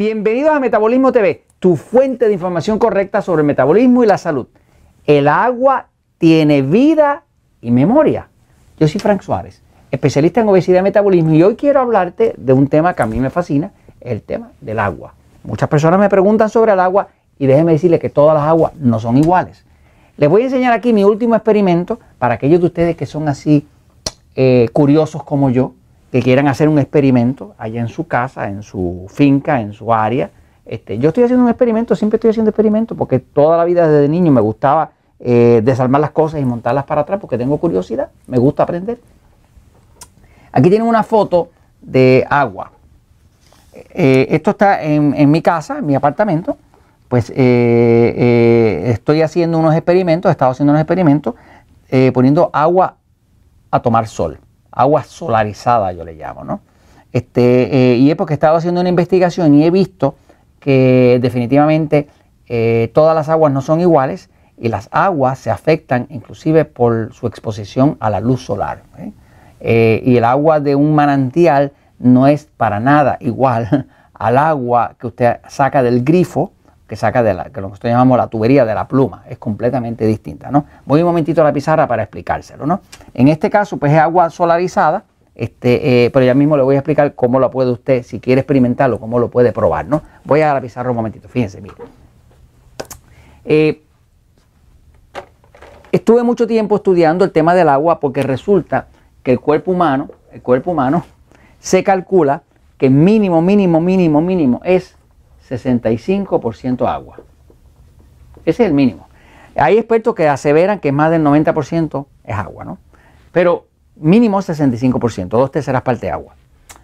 Bienvenidos a Metabolismo TV, tu fuente de información correcta sobre el metabolismo y la salud. El agua tiene vida y memoria. Yo soy Frank Suárez, especialista en obesidad y metabolismo, y hoy quiero hablarte de un tema que a mí me fascina, el tema del agua. Muchas personas me preguntan sobre el agua y déjenme decirles que todas las aguas no son iguales. Les voy a enseñar aquí mi último experimento para aquellos de ustedes que son así eh, curiosos como yo, que quieran hacer un experimento allá en su casa, en su finca, en su área. Este, yo estoy haciendo un experimento, siempre estoy haciendo experimentos, porque toda la vida desde niño me gustaba eh, desarmar las cosas y montarlas para atrás, porque tengo curiosidad, me gusta aprender. Aquí tienen una foto de agua. Eh, esto está en, mi casa, en mi apartamento. Pues eh, estoy haciendo unos experimentos, he estado haciendo unos experimentos poniendo agua a tomar sol agua solarizada, yo le llamo, ¿no? Este, eh, y es porque he estado haciendo una investigación y he visto que definitivamente eh, todas las aguas no son iguales y las aguas se afectan inclusive por su exposición a la luz solar. ¿eh? y el agua de un manantial no es para nada igual al agua que usted saca del grifo que saca de la, que lo que nosotros llamamos la tubería de la pluma, es completamente distinta, ¿no? Voy un momentito a la pizarra para explicárselo, ¿no? En este caso, pues es agua solarizada, este, eh, pero ya mismo le voy a explicar cómo lo puede usted, si quiere experimentarlo, cómo lo puede probar, ¿no? Voy a la pizarra un momentito, fíjense, miren. Eh, estuve mucho tiempo estudiando el tema del agua porque resulta que el cuerpo humano, el cuerpo humano, se calcula que mínimo, mínimo, mínimo, mínimo es 65% agua. Ese es el mínimo. Hay expertos que aseveran que más del 90% es agua, ¿no? Pero mínimo 65%, dos terceras partes agua.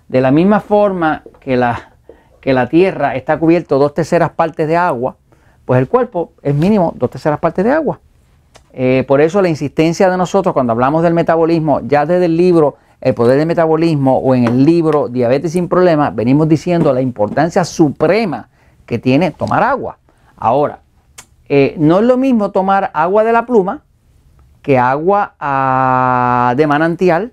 De la misma forma que la, que la Tierra está cubierto dos terceras partes de agua, pues el cuerpo es mínimo dos terceras partes de agua. Eh, por eso la insistencia de nosotros cuando hablamos del metabolismo, ya desde el libro El poder del metabolismo o en el libro Diabetes sin problemas, venimos diciendo la importancia suprema que tiene tomar agua. Ahora, eh, no es lo mismo tomar agua de la pluma que agua ah, de manantial,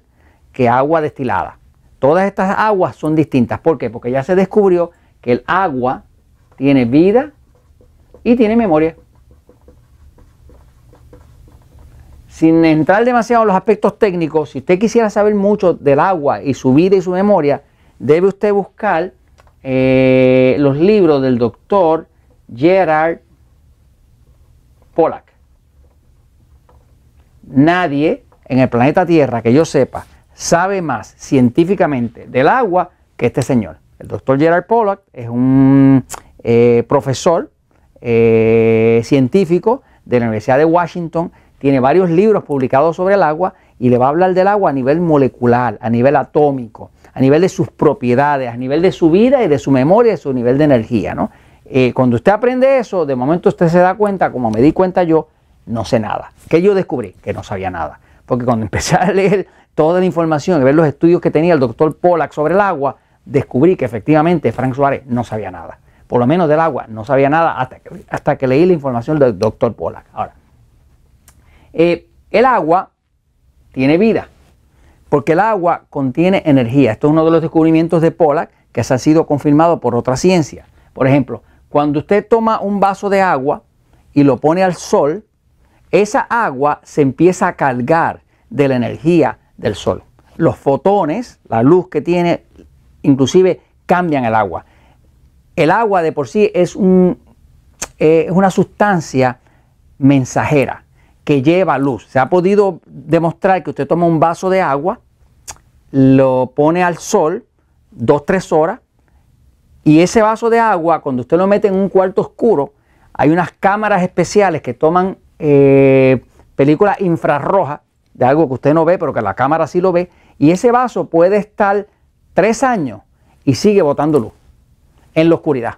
que agua destilada. Todas estas aguas son distintas. ¿Por qué? Porque ya se descubrió que el agua tiene vida y tiene memoria. Sin entrar demasiado en los aspectos técnicos, si usted quisiera saber mucho del agua y su vida y su memoria, debe usted buscar eh, los libros del doctor Gerard Pollack. Nadie en el planeta Tierra que yo sepa sabe más científicamente del agua que este señor. El doctor Gerard Pollack es un eh, profesor eh, científico de la Universidad de Washington, tiene varios libros publicados sobre el agua y le va a hablar del agua a nivel molecular, a nivel atómico, a nivel de sus propiedades, a nivel de su vida y de su memoria y su nivel de energía. ¿no? Eh, cuando usted aprende eso, de momento usted se da cuenta, como me di cuenta yo, no sé nada. ¿Qué yo descubrí? Que no sabía nada. Porque cuando empecé a leer toda la información y ver los estudios que tenía el doctor Pollack sobre el agua, descubrí que efectivamente Frank Suárez no sabía nada. Por lo menos del agua, no sabía nada hasta que, hasta que leí la información del doctor Pollack. Ahora, eh, el agua tiene vida porque el agua contiene energía. Esto es uno de los descubrimientos de Pollack que ha sido confirmado por otra ciencia. Por ejemplo, cuando usted toma un vaso de agua y lo pone al sol, esa agua se empieza a cargar de la energía del sol. Los fotones, la luz que tiene, inclusive cambian el agua. El agua de por sí es, eh, es una sustancia mensajera que lleva luz. Se ha podido demostrar que usted toma un vaso de agua, lo pone al sol, dos, tres horas, y ese vaso de agua, cuando usted lo mete en un cuarto oscuro, hay unas cámaras especiales que toman eh, películas infrarrojas de algo que usted no ve, pero que la cámara sí lo ve, y ese vaso puede estar tres años y sigue botando luz en la oscuridad.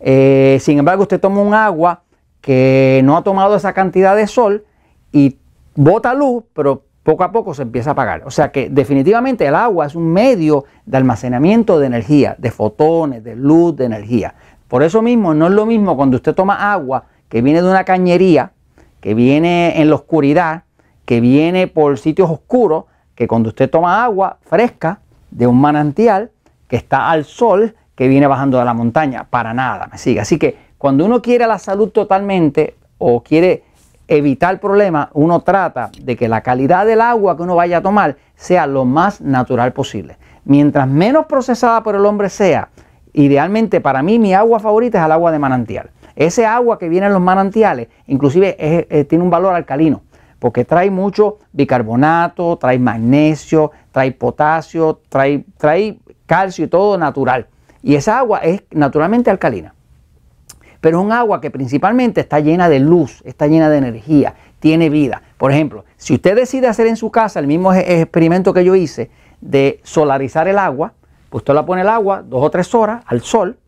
Eh, sin embargo, usted toma un agua que no ha tomado esa cantidad de sol y bota luz, pero poco a poco se empieza a apagar. O sea que definitivamente el agua es un medio de almacenamiento de energía, de fotones, de luz, de energía. Por eso mismo no es lo mismo cuando usted toma agua que viene de una cañería, que viene en la oscuridad, que viene por sitios oscuros, que cuando usted toma agua fresca de un manantial que está al sol, que viene bajando de la montaña, para nada, me sigue. Así que cuando uno quiere la salud totalmente o quiere evitar problemas, uno trata de que la calidad del agua que uno vaya a tomar sea lo más natural posible. Mientras menos procesada por el hombre sea, idealmente para mí mi agua favorita es el agua de manantial. Ese agua que viene en los manantiales, inclusive tiene un valor alcalino, porque trae mucho bicarbonato, trae magnesio, trae potasio, trae, trae calcio y todo natural. Y esa agua es naturalmente alcalina. Pero es un agua que principalmente está llena de luz, está llena de energía, tiene vida. Por ejemplo, si usted decide hacer en su casa el mismo experimento que yo hice de solarizar el agua, pues usted la pone el agua dos o tres horas al sol.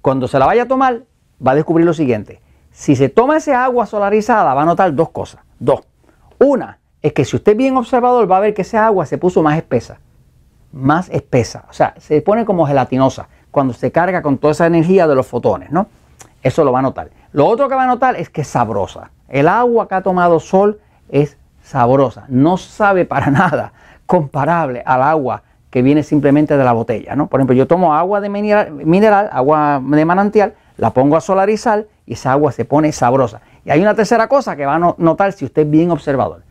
Cuando se la vaya a tomar, va a descubrir lo siguiente. Si se toma ese agua solarizada, va a notar dos cosas. Dos. Una es que si usted es bien observador, va a ver que esa agua se puso más espesa. Más espesa. O sea, se pone como gelatinosa cuando se carga con toda esa energía de los fotones, ¿no? Eso lo va a notar. Lo otro que va a notar es que es sabrosa. El agua que ha tomado sol es sabrosa. No sabe para nada comparable al agua que viene simplemente de la botella, ¿no? Por ejemplo, yo tomo agua de mineral, mineral agua de manantial, la pongo a solarizar y esa agua se pone sabrosa. Y hay una tercera cosa que va a notar si usted es bien observador.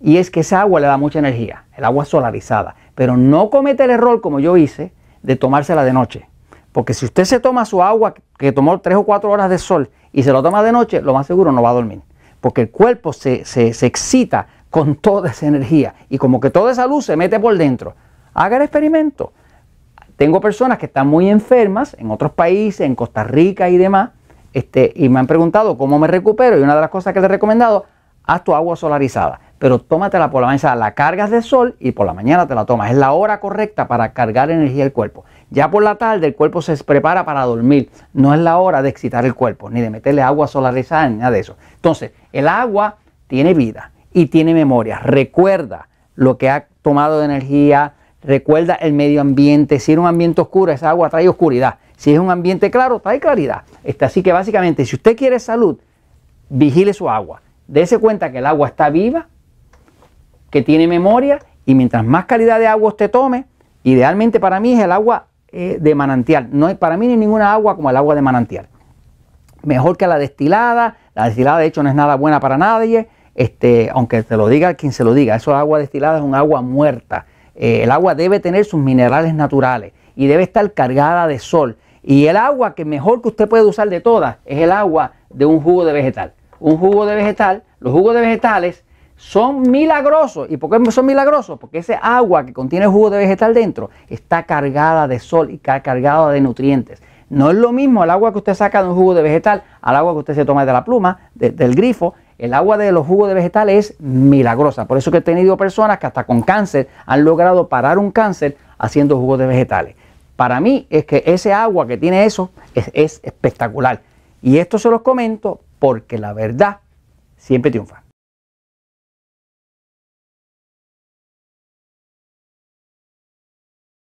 Y es que esa agua le da mucha energía, el agua solarizada. Pero no comete el error como yo hice de tomársela de noche. Porque si usted se toma su agua que tomó tres o cuatro horas de sol y se lo toma de noche, lo más seguro no va a dormir. Porque el cuerpo se, se excita con toda esa energía y como que toda esa luz se mete por dentro. Haga el experimento. Tengo personas que están muy enfermas en otros países, en Costa Rica y demás, este, y me han preguntado cómo me recupero y una de las cosas que les he recomendado, haz tu agua solarizada, pero tómatela por la mañana, la cargas de sol y por la mañana te la tomas. Es la hora correcta para cargar energía del cuerpo. Ya por la tarde el cuerpo se prepara para dormir. No es la hora de excitar el cuerpo, ni de meterle agua solarizada, ni nada de eso. Entonces, el agua tiene vida y tiene memoria. Recuerda lo que ha tomado de energía, recuerda el medio ambiente. Si es un ambiente oscuro, esa agua trae oscuridad. Si es un ambiente claro, trae claridad. Así que básicamente, si usted quiere salud, vigile su agua. Dese cuenta que el agua está viva, que tiene memoria y mientras más calidad de agua usted tome, idealmente para mí es el agua eh, de manantial. No hay para mí ni ninguna agua como el agua de manantial. Mejor que la destilada. La destilada de hecho no es nada buena para nadie. Este, aunque te lo diga quien se lo diga, eso agua destilada es un agua muerta. Eh, el agua debe tener sus minerales naturales y debe estar cargada de sol. Y el agua que mejor que usted puede usar de todas es el agua de un jugo de vegetal. Un jugo de vegetal, los jugos de vegetales son milagrosos. ¿Y por qué son milagrosos? Porque ese agua que contiene jugo de vegetal dentro está cargada de sol y cargada de nutrientes. No es lo mismo el agua que usted saca de un jugo de vegetal al agua que usted se toma de la pluma, del grifo. El agua de los jugos de vegetales es milagrosa. Por eso que he tenido personas que hasta con cáncer han logrado parar un cáncer haciendo jugos de vegetales. Para mí es que ese agua que tiene eso es, espectacular. Y esto se los comento porque la verdad siempre triunfa.